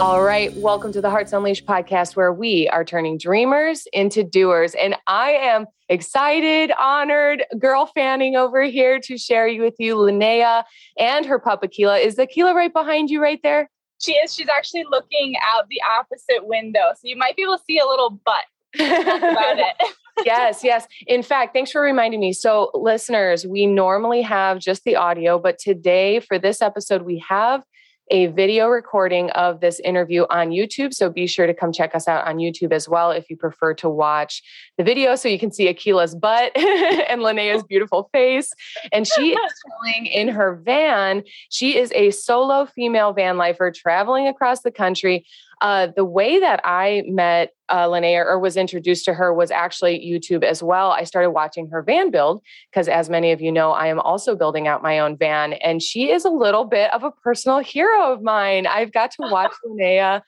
All right. Welcome to the Hearts Unleashed podcast, where we are turning dreamers into doers. And I am excited, honored, girl fanning over here to share you with you Linnea and her pup Akila. Is Akila right behind you right there? She is. She's actually looking out the opposite window. So you might be able to see a little butt. about it. yes, yes. In fact, thanks for reminding me. So, listeners, we normally have just the audio, but today for this episode, we have a video recording of this interview on YouTube. So be sure to come check us out on YouTube as well if you prefer to watch the video so you can see Akila's butt and Linnea's beautiful face. And she is traveling in her van. She is a solo female van lifer traveling across the country uh, the way that I met uh, Linnea or was introduced to her was actually YouTube as well. I started watching her van build because, as many of you know, I am also building out my own van, and she is a little bit of a personal hero of mine. I've got to watch Linnea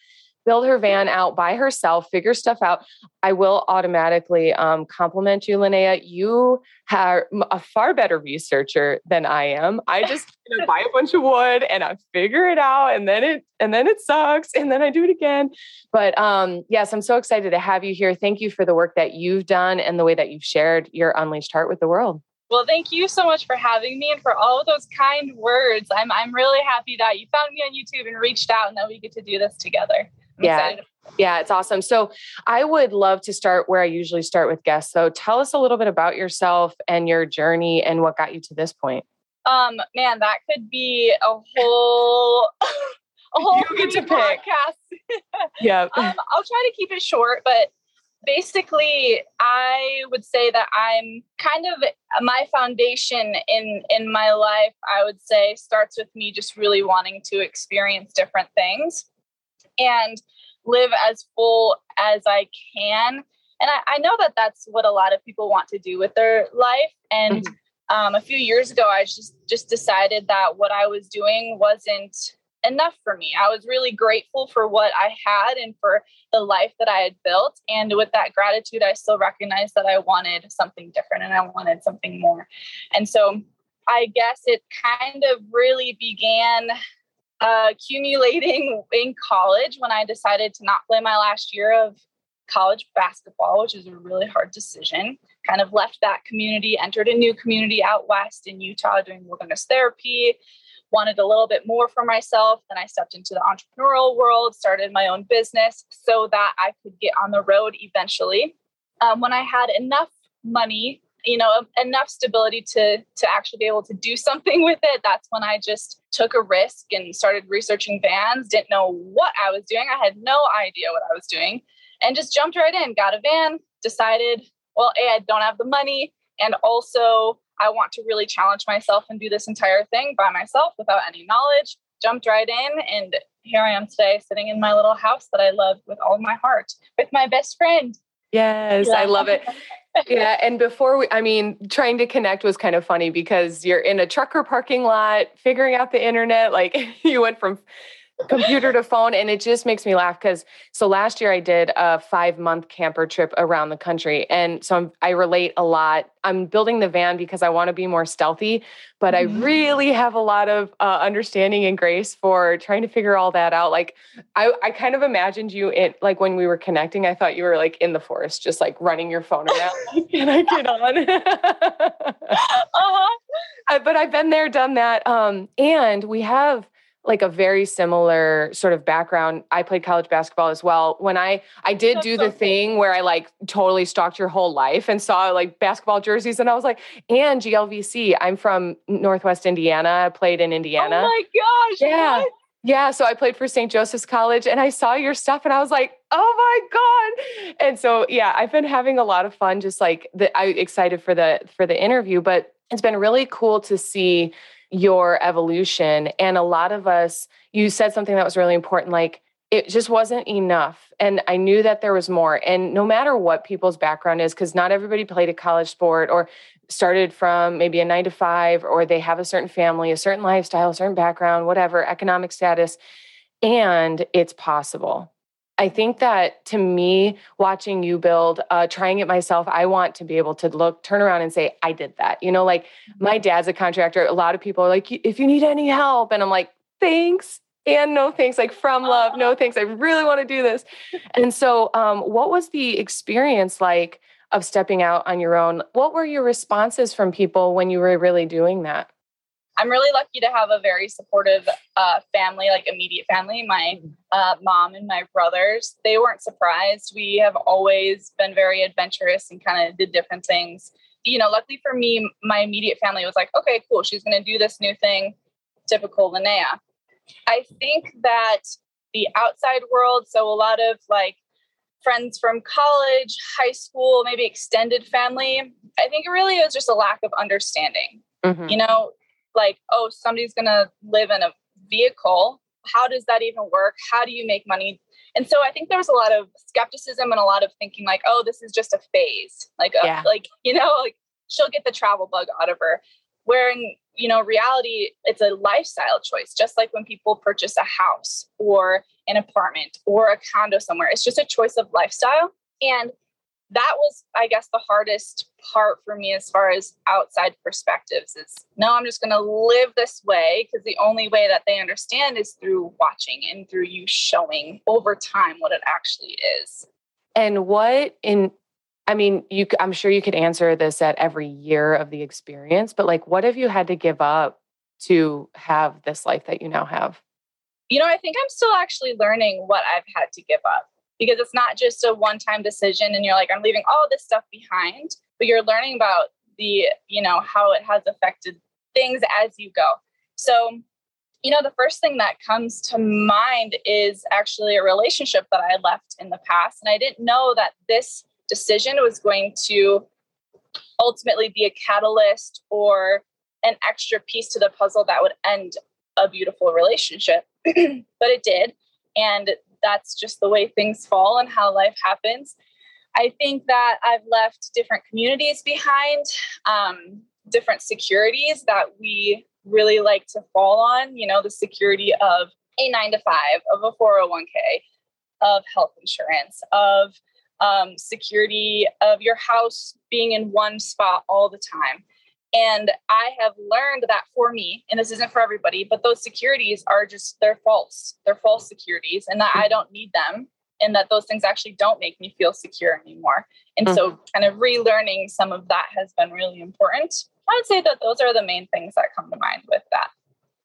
build her van out by herself, figure stuff out. I will automatically um, compliment you, Linnea. You are a far better researcher than I am. I just you know, buy a bunch of wood and I figure it out, and then it and then it sucks, and then I do it again. But um, yes, I'm so excited to have you here. Thank you for the work that you've done and the way that you've shared your unleashed heart with the world. Well, thank you so much for having me and for all of those kind words. I'm I'm really happy that you found me on YouTube and reached out and that we get to do this together. I'm yeah. Excited. Yeah, it's awesome. So I would love to start where I usually start with guests. So tell us a little bit about yourself and your journey and what got you to this point. Um, man, that could be a whole a whole you get to podcast. yeah. um, I'll try to keep it short, but basically I would say that I'm kind of my foundation in in my life, I would say starts with me just really wanting to experience different things and live as full as I can. And I, I, know that that's what a lot of people want to do with their life. And mm-hmm. um, a few years ago, I just just decided that what I was doing wasn't enough for me. I was really grateful for what I had and for the life that I had built. And with that gratitude, I still recognized that I wanted something different and I wanted something more. And so I guess it kind of really began accumulating in college when I decided to not play my last year of college basketball, which is a really hard decision. Kind of left that community, entered a new community out west in Utah doing wilderness therapy. Wanted a little bit more for myself. Then I stepped into the entrepreneurial world, started my own business so that I could get on the road eventually. Um, when I had enough money you know enough stability to to actually be able to do something with it that's when i just took a risk and started researching vans didn't know what i was doing i had no idea what i was doing and just jumped right in got a van decided well a i don't have the money and also i want to really challenge myself and do this entire thing by myself without any knowledge jumped right in and here i am today sitting in my little house that i love with all my heart with my best friend Yes, yeah. I love it. yeah. And before we, I mean, trying to connect was kind of funny because you're in a trucker parking lot, figuring out the internet. Like you went from computer to phone and it just makes me laugh because so last year i did a five month camper trip around the country and so I'm, i relate a lot. I'm building the van because i want to be more stealthy but i really have a lot of uh, understanding and grace for trying to figure all that out like I, I kind of imagined you in like when we were connecting i thought you were like in the forest just like running your phone around can i get on? Uh-huh. but i've been there done that um, and we have like a very similar sort of background. I played college basketball as well. When I I did do the thing where I like totally stalked your whole life and saw like basketball jerseys and I was like, and GLVC. I'm from Northwest Indiana. I played in oh Indiana. Oh my gosh. Yeah. What? Yeah, so I played for St. Joseph's College and I saw your stuff and I was like, "Oh my god." And so yeah, I've been having a lot of fun just like the, I excited for the for the interview, but it's been really cool to see your evolution. And a lot of us, you said something that was really important like, it just wasn't enough. And I knew that there was more. And no matter what people's background is, because not everybody played a college sport or started from maybe a nine to five, or they have a certain family, a certain lifestyle, a certain background, whatever, economic status, and it's possible. I think that to me, watching you build, uh, trying it myself, I want to be able to look, turn around and say, I did that. You know, like mm-hmm. my dad's a contractor. A lot of people are like, if you need any help, and I'm like, thanks and no thanks, like from love, no thanks. I really want to do this. And so, um, what was the experience like of stepping out on your own? What were your responses from people when you were really doing that? I'm really lucky to have a very supportive uh, family, like immediate family. My uh, mom and my brothers, they weren't surprised. We have always been very adventurous and kind of did different things. You know, luckily for me, my immediate family was like, okay, cool, she's going to do this new thing. Typical Linnea. I think that the outside world, so a lot of like friends from college, high school, maybe extended family, I think it really is just a lack of understanding. Mm-hmm. You know, like, oh, somebody's going to live in a vehicle. How does that even work? How do you make money? And so I think there was a lot of skepticism and a lot of thinking like, oh, this is just a phase. Like, uh, yeah. like, you know, like she'll get the travel bug out of her. Where in, you know, reality, it's a lifestyle choice, just like when people purchase a house or an apartment or a condo somewhere. It's just a choice of lifestyle. And that was i guess the hardest part for me as far as outside perspectives is no i'm just going to live this way because the only way that they understand is through watching and through you showing over time what it actually is. And what in i mean you i'm sure you could answer this at every year of the experience but like what have you had to give up to have this life that you now have? You know i think i'm still actually learning what i've had to give up because it's not just a one time decision and you're like, I'm leaving all this stuff behind, but you're learning about the, you know, how it has affected things as you go. So, you know, the first thing that comes to mind is actually a relationship that I left in the past. And I didn't know that this decision was going to ultimately be a catalyst or an extra piece to the puzzle that would end a beautiful relationship. but it did. And that's just the way things fall and how life happens. I think that I've left different communities behind, um, different securities that we really like to fall on. You know, the security of a nine to five, of a 401k, of health insurance, of um, security of your house being in one spot all the time. And I have learned that for me, and this isn't for everybody, but those securities are just, they're false. They're false securities, and that I don't need them, and that those things actually don't make me feel secure anymore. And mm-hmm. so, kind of relearning some of that has been really important. I would say that those are the main things that come to mind with that.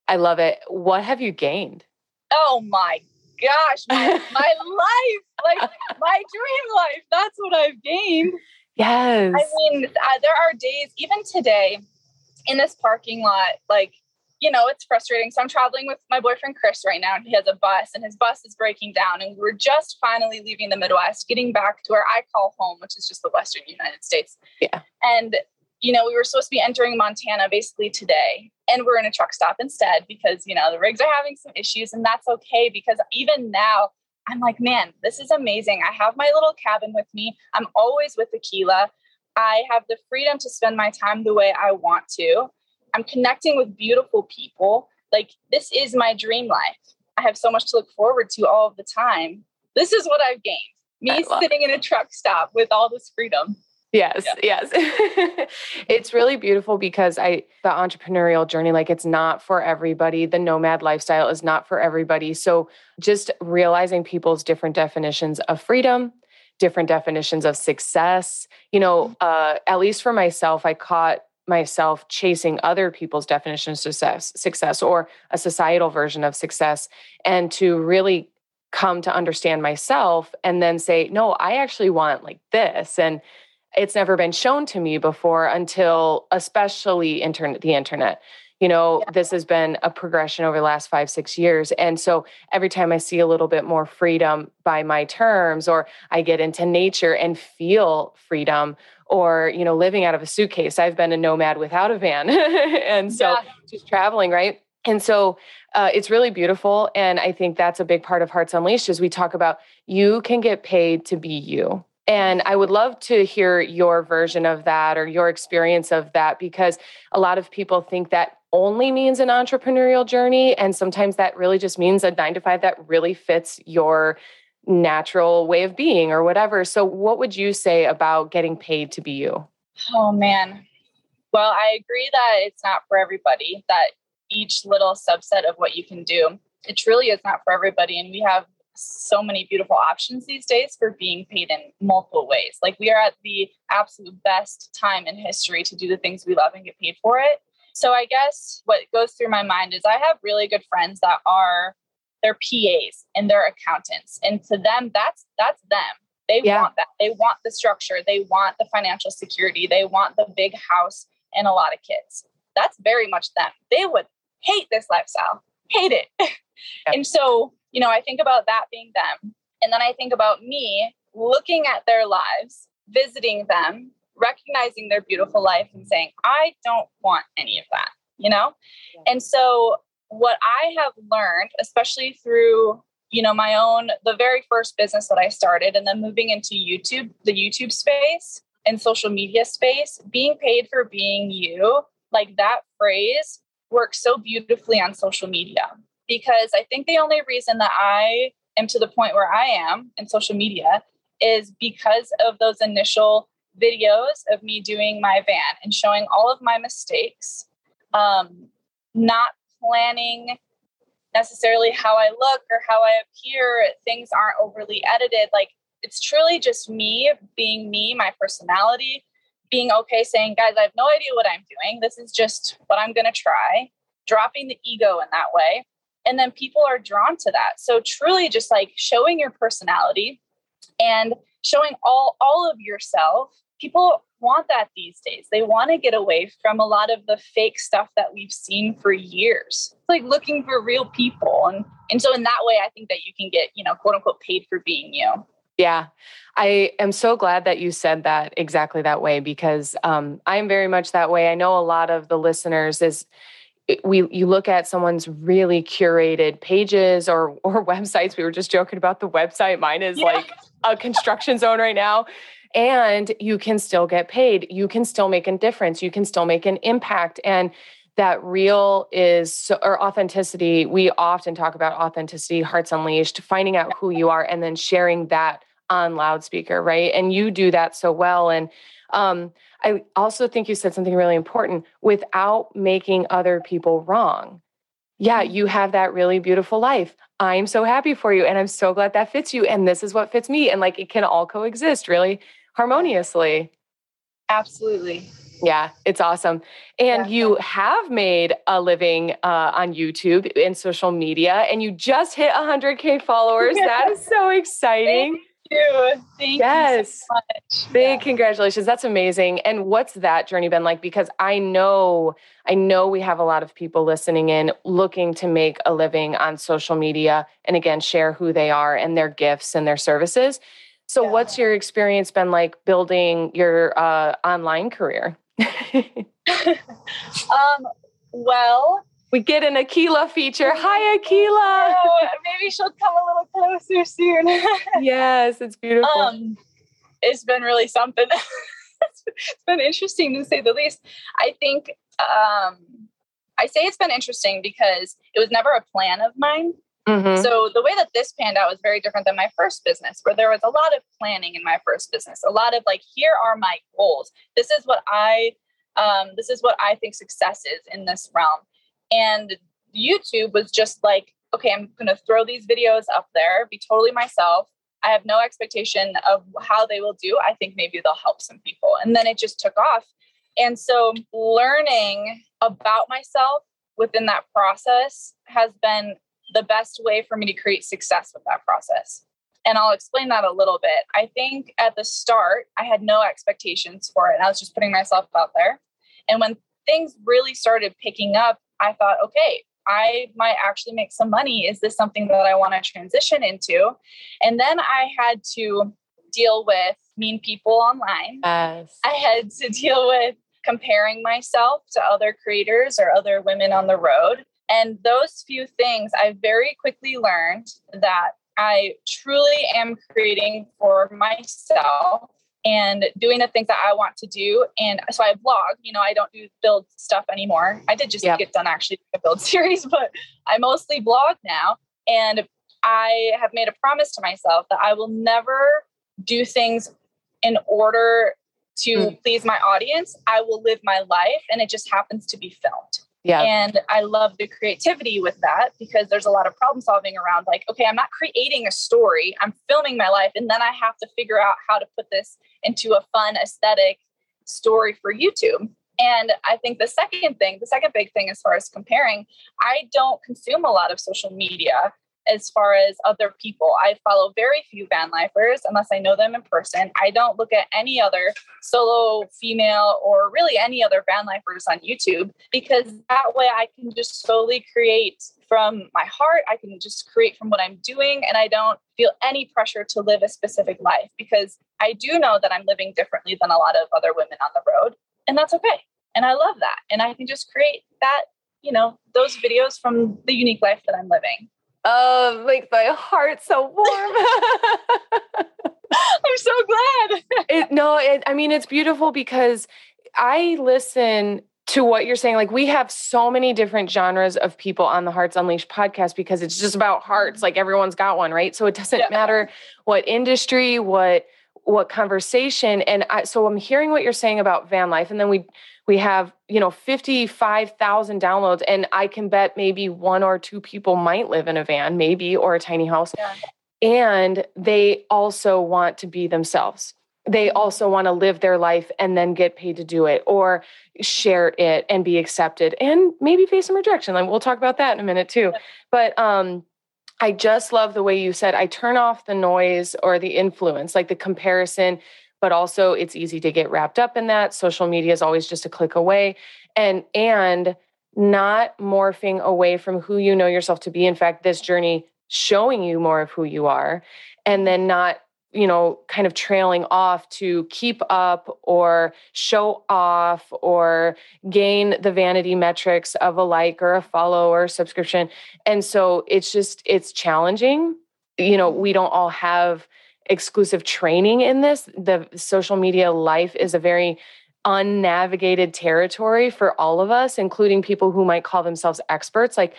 I love it. What have you gained? Oh my gosh, my, my life, like my dream life. That's what I've gained. Yes. I mean, uh, there are days, even today, in this parking lot, like, you know, it's frustrating. So I'm traveling with my boyfriend Chris right now, and he has a bus, and his bus is breaking down. And we're just finally leaving the Midwest, getting back to where I call home, which is just the Western United States. Yeah. And, you know, we were supposed to be entering Montana basically today, and we're in a truck stop instead because, you know, the rigs are having some issues, and that's okay because even now, I'm like, man, this is amazing. I have my little cabin with me. I'm always with Akila. I have the freedom to spend my time the way I want to. I'm connecting with beautiful people. Like, this is my dream life. I have so much to look forward to all of the time. This is what I've gained me sitting in a truck stop with all this freedom. Yes, yeah. yes. it's really beautiful because I the entrepreneurial journey like it's not for everybody. The nomad lifestyle is not for everybody. So just realizing people's different definitions of freedom, different definitions of success. You know, mm-hmm. uh, at least for myself, I caught myself chasing other people's definitions of success, success or a societal version of success and to really come to understand myself and then say no i actually want like this and it's never been shown to me before until especially internet the internet you know yeah. this has been a progression over the last five six years and so every time i see a little bit more freedom by my terms or i get into nature and feel freedom or you know living out of a suitcase i've been a nomad without a van and so yeah. just traveling right And so uh, it's really beautiful. And I think that's a big part of Hearts Unleashed is we talk about you can get paid to be you. And I would love to hear your version of that or your experience of that because a lot of people think that only means an entrepreneurial journey. And sometimes that really just means a nine to five that really fits your natural way of being or whatever. So, what would you say about getting paid to be you? Oh, man. Well, I agree that it's not for everybody, that each little subset of what you can do, it truly is not for everybody. And we have so many beautiful options these days for being paid in multiple ways. Like we are at the absolute best time in history to do the things we love and get paid for it. So I guess what goes through my mind is I have really good friends that are their PAs and their accountants. And to them, that's that's them. They yeah. want that. They want the structure. They want the financial security. They want the big house and a lot of kids. That's very much them. They would hate this lifestyle, hate it. Yep. and so, you know, I think about that being them. And then I think about me looking at their lives, visiting them, recognizing their beautiful life and saying, I don't want any of that, you know? Yeah. And so, what I have learned, especially through you know my own the very first business that i started and then moving into youtube the youtube space and social media space being paid for being you like that phrase works so beautifully on social media because i think the only reason that i am to the point where i am in social media is because of those initial videos of me doing my van and showing all of my mistakes, um, not planning necessarily how I look or how I appear. Things aren't overly edited. Like it's truly just me being me, my personality, being okay saying, guys, I have no idea what I'm doing. This is just what I'm going to try, dropping the ego in that way. And then people are drawn to that. So truly just like showing your personality and showing all all of yourself. People want that these days. They want to get away from a lot of the fake stuff that we've seen for years. It's like looking for real people. And and so in that way i think that you can get you know quote unquote paid for being you. Yeah. I am so glad that you said that exactly that way because um, i'm very much that way. I know a lot of the listeners is we you look at someone's really curated pages or or websites we were just joking about the website mine is yeah. like a construction zone right now and you can still get paid you can still make a difference you can still make an impact and that real is so, or authenticity we often talk about authenticity hearts unleashed finding out who you are and then sharing that on loudspeaker right and you do that so well and um, i also think you said something really important without making other people wrong yeah, you have that really beautiful life. I'm so happy for you. And I'm so glad that fits you. And this is what fits me. And like it can all coexist really harmoniously. Absolutely. Yeah, it's awesome. And yeah, you have made a living uh, on YouTube and social media, and you just hit 100K followers. that is so exciting. Thank yes. you so much. Big yeah. congratulations. That's amazing. And what's that journey been like? Because I know, I know we have a lot of people listening in looking to make a living on social media and again, share who they are and their gifts and their services. So, yeah. what's your experience been like building your uh, online career? um, well, we get an Akila feature. Hi, Akila. Oh, maybe she'll come a little closer soon. yes, it's beautiful. Um, it's been really something. it's been interesting to say the least. I think um, I say it's been interesting because it was never a plan of mine. Mm-hmm. So the way that this panned out was very different than my first business, where there was a lot of planning in my first business, a lot of like, here are my goals. This is what I, um, this is what I think success is in this realm. And YouTube was just like, okay, I'm going to throw these videos up there, be totally myself. I have no expectation of how they will do. I think maybe they'll help some people. And then it just took off. And so learning about myself within that process has been the best way for me to create success with that process. And I'll explain that a little bit. I think at the start, I had no expectations for it. I was just putting myself out there. And when things really started picking up, I thought, okay, I might actually make some money. Is this something that I want to transition into? And then I had to deal with mean people online. Yes. I had to deal with comparing myself to other creators or other women on the road And those few things, I very quickly learned that I truly am creating for myself and doing the things that I want to do. And so I blog, you know, I don't do build stuff anymore. I did just yep. get done actually a build series, but I mostly blog now. And I have made a promise to myself that I will never do things in order to mm. please my audience. I will live my life and it just happens to be filmed. Yeah. And I love the creativity with that because there's a lot of problem solving around like, okay, I'm not creating a story, I'm filming my life. And then I have to figure out how to put this into a fun, aesthetic story for YouTube. And I think the second thing, the second big thing as far as comparing, I don't consume a lot of social media as far as other people. I follow very few van lifers unless I know them in person. I don't look at any other solo female or really any other van lifers on YouTube because that way I can just solely create from my heart. I can just create from what I'm doing and I don't feel any pressure to live a specific life because I do know that I'm living differently than a lot of other women on the road and that's okay. And I love that. And I can just create that, you know, those videos from the unique life that I'm living. Oh, like my heart so warm. I'm so glad. it, no, it, I mean, it's beautiful because I listen to what you're saying. Like, we have so many different genres of people on the Hearts Unleashed podcast because it's just about hearts. Mm-hmm. Like, everyone's got one, right? So it doesn't yeah. matter what industry, what what conversation and I, so i'm hearing what you're saying about van life and then we we have you know 55,000 downloads and I can bet maybe one or two people might live in a van maybe or a tiny house yeah. and they also want to be themselves they also want to live their life and then get paid to do it or share it and be accepted and maybe face some rejection like we'll talk about that in a minute too but um I just love the way you said I turn off the noise or the influence like the comparison but also it's easy to get wrapped up in that. Social media is always just a click away. And and not morphing away from who you know yourself to be. In fact, this journey showing you more of who you are and then not you know, kind of trailing off to keep up or show off or gain the vanity metrics of a like or a follow or a subscription. And so it's just, it's challenging. You know, we don't all have exclusive training in this. The social media life is a very unnavigated territory for all of us, including people who might call themselves experts. Like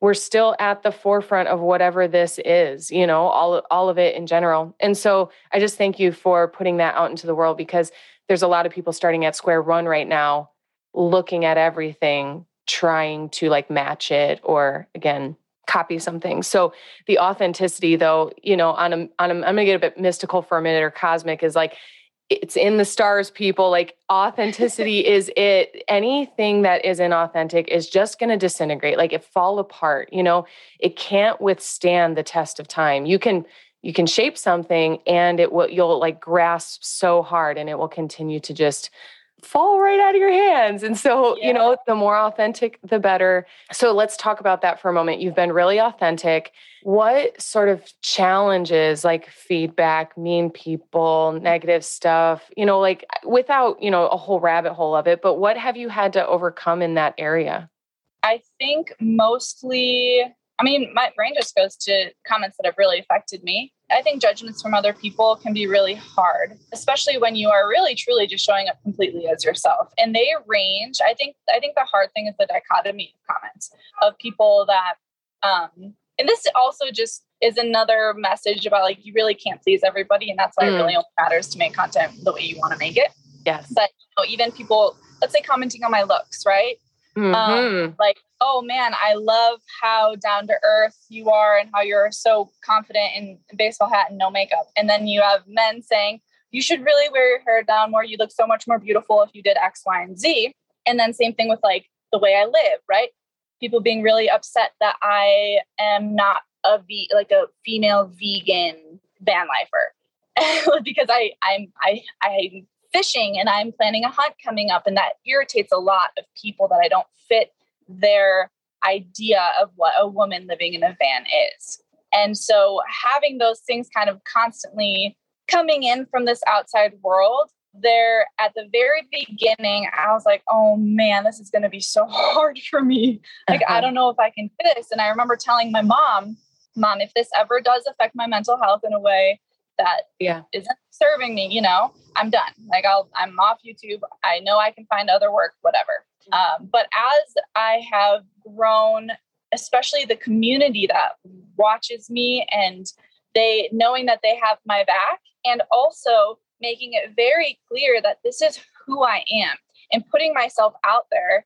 we're still at the forefront of whatever this is, you know, all all of it in general. And so I just thank you for putting that out into the world because there's a lot of people starting at square one right now, looking at everything, trying to like match it or again copy something. So the authenticity though, you know, on a, on a, I'm to get a bit mystical for a minute or cosmic is like, it's in the stars people. Like authenticity is it. Anything that is inauthentic is just going to disintegrate. Like it fall apart you know? It can't withstand the test of time. You can you can shape something and it will you'll like grasp so hard and it will continue to just fall right out of your hands. And so, yeah. you know, the more authentic, the better. So let's talk about that for a moment. You've been really authentic. What sort of challenges, like feedback, mean people, negative stuff, you know, like without, you know, a whole rabbit hole of it, but what have you had to overcome in that area? I think mostly I mean, my brain just goes to comments that have really affected me. I think judgments from other people can be really hard, especially when you are really truly just showing up completely as yourself. And they range. I think I think the hard thing is the dichotomy of comments of people that um and this also just is another message about like you really can't please everybody and that's why mm. it really only matters to make content the way you want to make it. Yes. But you know, even people let's say commenting on my looks, right? Um, mm-hmm. Um, like, oh man, I love how down to earth you are and how you're so confident in baseball hat and no makeup. And then you have men saying, you should really wear your hair down more. You look so much more beautiful if you did X, Y, and Z. And then same thing with like the way I live, right? People being really upset that I am not a v like a female vegan van lifer because I I'm I I'm fishing and I'm planning a hunt coming up. And that irritates a lot of people that I don't fit their idea of what a woman living in a van is. And so having those things kind of constantly coming in from this outside world there at the very beginning, I was like, oh man, this is going to be so hard for me. Like, uh-huh. I don't know if I can do this. And I remember telling my mom, Mom, if this ever does affect my mental health in a way that yeah. isn't serving me, you know, I'm done. Like, I'll, I'm off YouTube. I know I can find other work, whatever. Mm-hmm. Um, but as I have grown, especially the community that watches me and they knowing that they have my back and also making it very clear that this is who I am and putting myself out there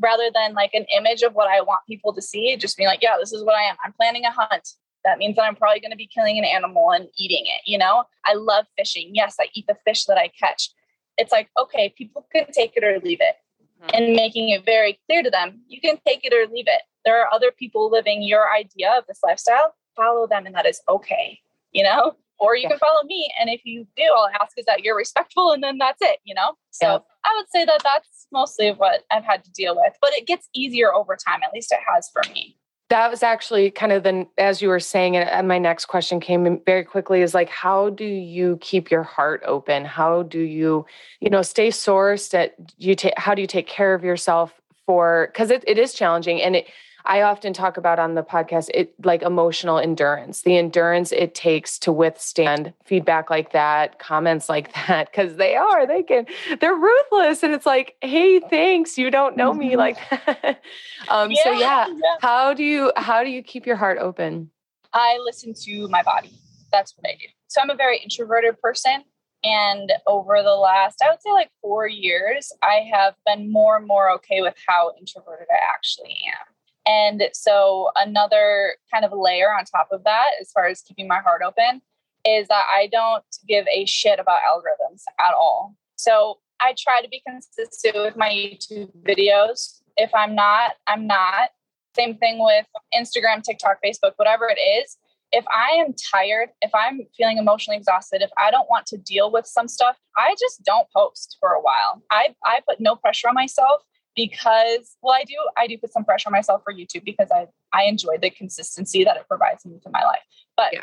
rather than like an image of what I want people to see, just being like, yeah, this is what I am. I'm planning a hunt. That means that I'm probably going to be killing an animal and eating it. You know, I love fishing. Yes, I eat the fish that I catch. It's like, okay, people can take it or leave it. Mm-hmm. And making it very clear to them, you can take it or leave it. There are other people living your idea of this lifestyle. Follow them, and that is okay. You know, or you yeah. can follow me. And if you do, I'll ask is that you're respectful, and then that's it, you know? So yeah. I would say that that's mostly what I've had to deal with, but it gets easier over time. At least it has for me. That was actually kind of the, as you were saying, and uh, my next question came in very quickly is like, how do you keep your heart open? How do you, you know, stay sourced at you take, how do you take care of yourself for, cause it, it is challenging and it, I often talk about on the podcast it like emotional endurance, the endurance it takes to withstand feedback like that, comments like that cuz they are they can they're ruthless and it's like, "Hey, thanks, you don't know me like that." um yeah, so yeah, yeah, how do you how do you keep your heart open? I listen to my body. That's what I do. So I'm a very introverted person and over the last, I would say like four years, I have been more and more okay with how introverted I actually am. And so, another kind of layer on top of that, as far as keeping my heart open, is that I don't give a shit about algorithms at all. So, I try to be consistent with my YouTube videos. If I'm not, I'm not. Same thing with Instagram, TikTok, Facebook, whatever it is. If I am tired, if I'm feeling emotionally exhausted, if I don't want to deal with some stuff, I just don't post for a while. I, I put no pressure on myself because well i do i do put some pressure on myself for youtube because i i enjoy the consistency that it provides me to my life but yeah.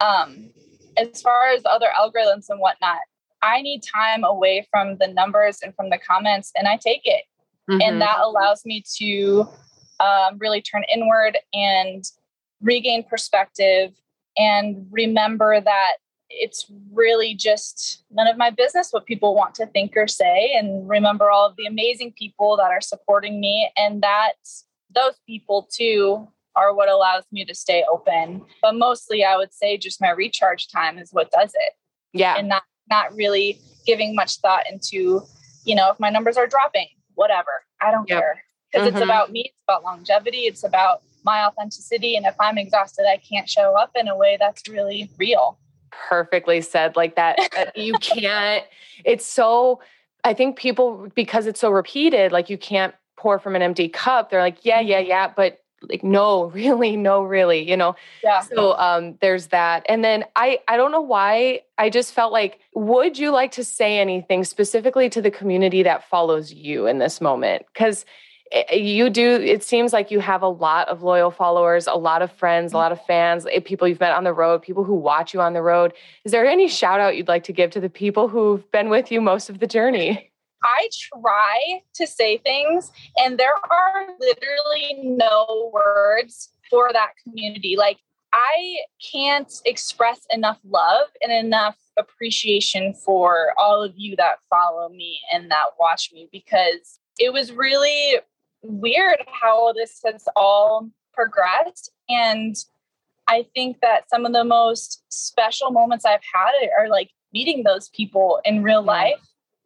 um as far as other algorithms and whatnot i need time away from the numbers and from the comments and i take it mm-hmm. and that allows me to um, really turn inward and regain perspective and remember that it's really just none of my business what people want to think or say and remember all of the amazing people that are supporting me. And that those people too are what allows me to stay open. But mostly i would say just my recharge time is what does it. Yeah. And not not really giving much thought into you know if my numbers are dropping whatever. I don't yep. care. Because mm-hmm. it's about me it's about longevity it's about my authenticity. And if i'm exhausted i can't show up in a way that's really real perfectly said like that uh, you can't it's so i think people because it's so repeated like you can't pour from an empty cup they're like yeah yeah mm-hmm. yeah but like no really no really you know? Yeah. So um there's that and then i i don't know why i just felt like would you like to say anything specifically to the community that follows you in this moment? Because Eh, Eh, eh, you do it seems like you have a lot of loyal followers a lot of friends a mm. lot of fans eh, people you've met on the road people who watch you on the road. Is there any shout out you'd like to give to the people who've been with you most of the journey? I try to say things, and there are literally no words for that community. Like, I can't express enough love and enough appreciation for all of you that follow me and that watch me because it was really weird how this has all progressed. And I think that some of the most special moments I've had are like meeting those people in real life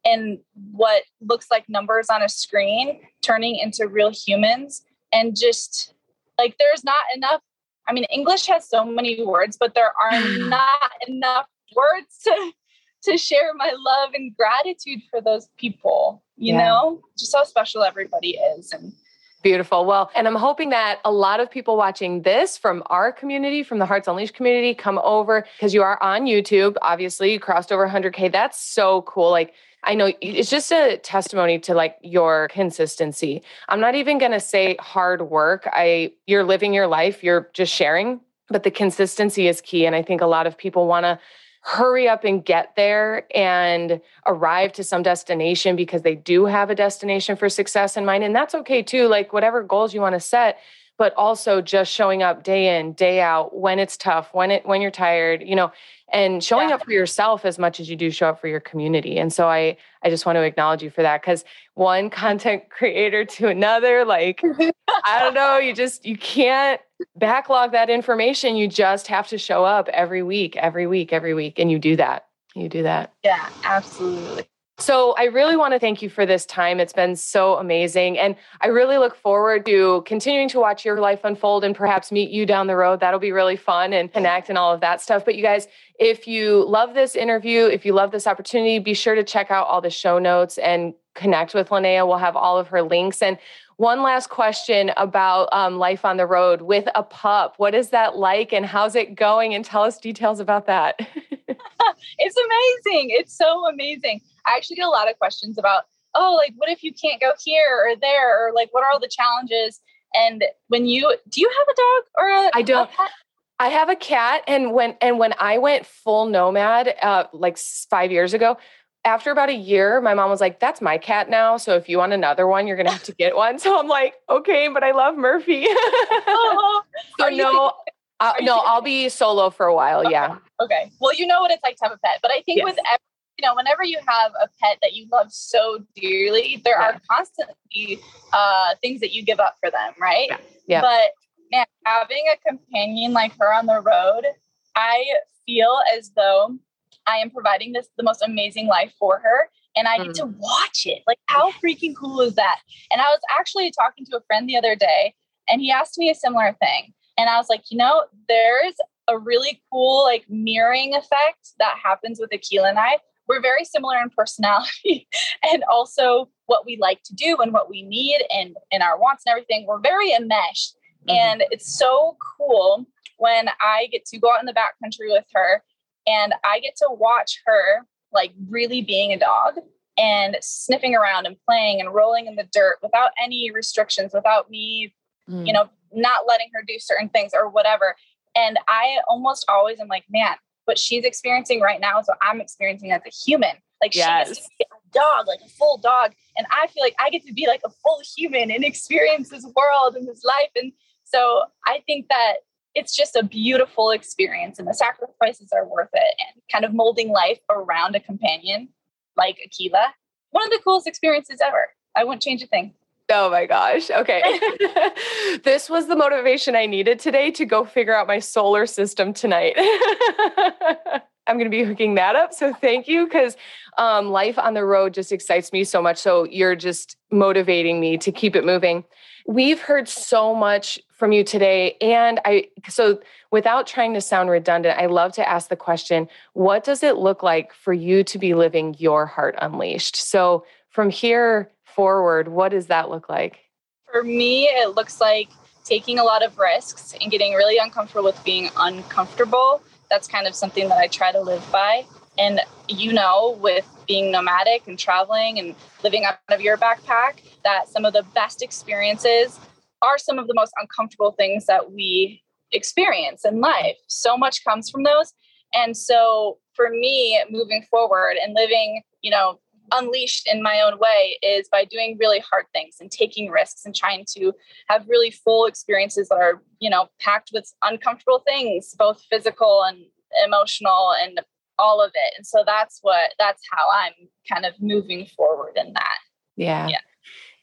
and what looks like numbers on a screen turning into real humans. And just like there's not enough. I mean, English has so many words, but there are not enough words to to share my love and gratitude for those people you yeah. know, just how special everybody is. And Beautiful. Well, and I'm hoping that a lot of people watching this from our community, from the Hearts Unleashed community, come over because you are on YouTube. Obviously, you crossed over 100K. That's so cool. Like, I know it's just a testimony to like your consistency. I'm not even going to say hard work. I you're living your life, you're just sharing, but the consistency is key and I think a lot of people want to hurry up and get there and arrive to some destination because they do have a destination for success in mind. And that's okay too. Like, whatever goals you want to set, but also just showing up day in, day out when it's tough, when it when you're tired, you know, and showing yeah. up for yourself as much as you do show up for your community. And so I I just want to acknowledge you for that cuz one content creator to another like I don't know, you just you can't backlog that information. You just have to show up every week, every week, every week and you do that. You do that. Yeah, absolutely. So I really want to thank you for this time. It's been so amazing. And I really look forward to continuing to watch your life unfold and perhaps meet you down the road. That'll be really fun and connect and all of that stuff. But you guys, if you love this interview, if you love this opportunity, be sure to check out all the show notes and connect with Linnea. We'll have all of her links. And one last question about um, life on the road with a pup. What is that like and how's it going? And tell us details about that. it's amazing. It's so amazing. I actually get a lot of questions about, oh, like, what if you can't go here or there? Or like, what are all the challenges? And when you, do you have a dog or a, I don't. I have a cat, and when and when I went full nomad, uh, like five years ago, after about a year, my mom was like, "That's my cat now. So if you want another one, you're gonna have to get one." So I'm like, "Okay, but I love Murphy." oh, so no, uh, no, I'll be solo for a while. Okay. Yeah. Okay. Well, you know what it's like to have a pet, but I think yes. with every you know, whenever you have a pet that you love so dearly, there yeah. are constantly uh, things that you give up for them, right? Yeah. yeah. But man, having a companion like her on the road, I feel as though I am providing this the most amazing life for her. And I mm. get to watch it. Like, how freaking cool is that? And I was actually talking to a friend the other day, and he asked me a similar thing. And I was like, you know, there's a really cool, like, mirroring effect that happens with Akila and I we're very similar in personality and also what we like to do and what we need and, and our wants and everything. We're very enmeshed. Mm-hmm. And it's so cool when I get to go out in the backcountry with her and I get to watch her like really being a dog and sniffing around and playing and rolling in the dirt without any restrictions, without me, mm. you know, not letting her do certain things or whatever. And I almost always am like, man, what she's experiencing right now is what I'm experiencing as a human. Like yes. she's a dog, like a full dog. And I feel like I get to be like a full human and experience this world and this life. And so I think that it's just a beautiful experience and the sacrifices are worth it and kind of molding life around a companion like Akila. One of the coolest experiences ever. I wouldn't change a thing. Oh my gosh. Okay. this was the motivation I needed today to go figure out my solar system tonight. I'm going to be hooking that up. So thank you because um, life on the road just excites me so much. So you're just motivating me to keep it moving. We've heard so much from you today. And I, so without trying to sound redundant, I love to ask the question what does it look like for you to be living your heart unleashed? So from here, forward, what does that look like? For me, it looks like taking a lot of risks and getting really uncomfortable with being uncomfortable. That's kind of something that I try to live by. And you know, with being nomadic and traveling and living out of your backpack, that some of the best experiences are some of the most uncomfortable things that we experience in life. So much comes from those. And so for me, moving forward and living, you know, unleashed in my own way is by doing really hard things and taking risks and trying to have really full experiences that are you know packed with uncomfortable things both physical and emotional and all of it. And so that's what that's how i'm kind of moving forward in that. Yeah. Yeah.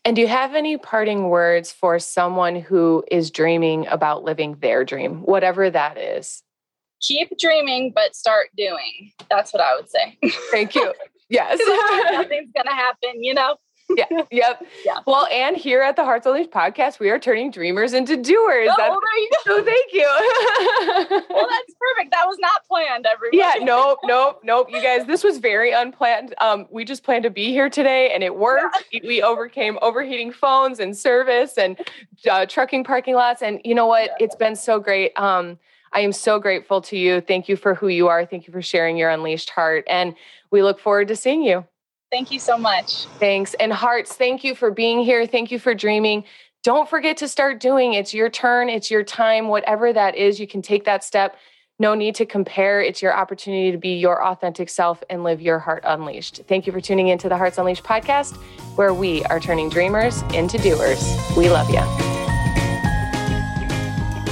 And do you have any parting words for someone who is dreaming about living their dream whatever that is? Keep dreaming but start doing. That's what i would say. Thank you Yes. Nothing's going to happen, you know? yeah. Yep. Yeah. Well, and here at the Hearts Unleashed podcast, we are turning dreamers into doers. Oh, that's, there you go. So thank you. well, that's perfect. That was not planned, everybody. Yeah. Nope. Nope. Nope. You guys, this was very unplanned. Um, we just planned to be here today, and it worked. Yeah. We overcame overheating phones and service and uh, trucking parking lots. And you know what? Yeah. It's been so great. Um, I am so grateful to you. Thank you for who you are. Thank you for sharing your unleashed heart. And we look forward to seeing you. Thank you so much. Thanks. And hearts, thank you for being here. Thank you for dreaming. Don't forget to start doing. It's your turn, it's your time, whatever that is, you can take that step. No need to compare. It's your opportunity to be your authentic self and live your heart unleashed. Thank you for tuning into the Hearts Unleashed podcast, where we are turning dreamers into doers. We love you.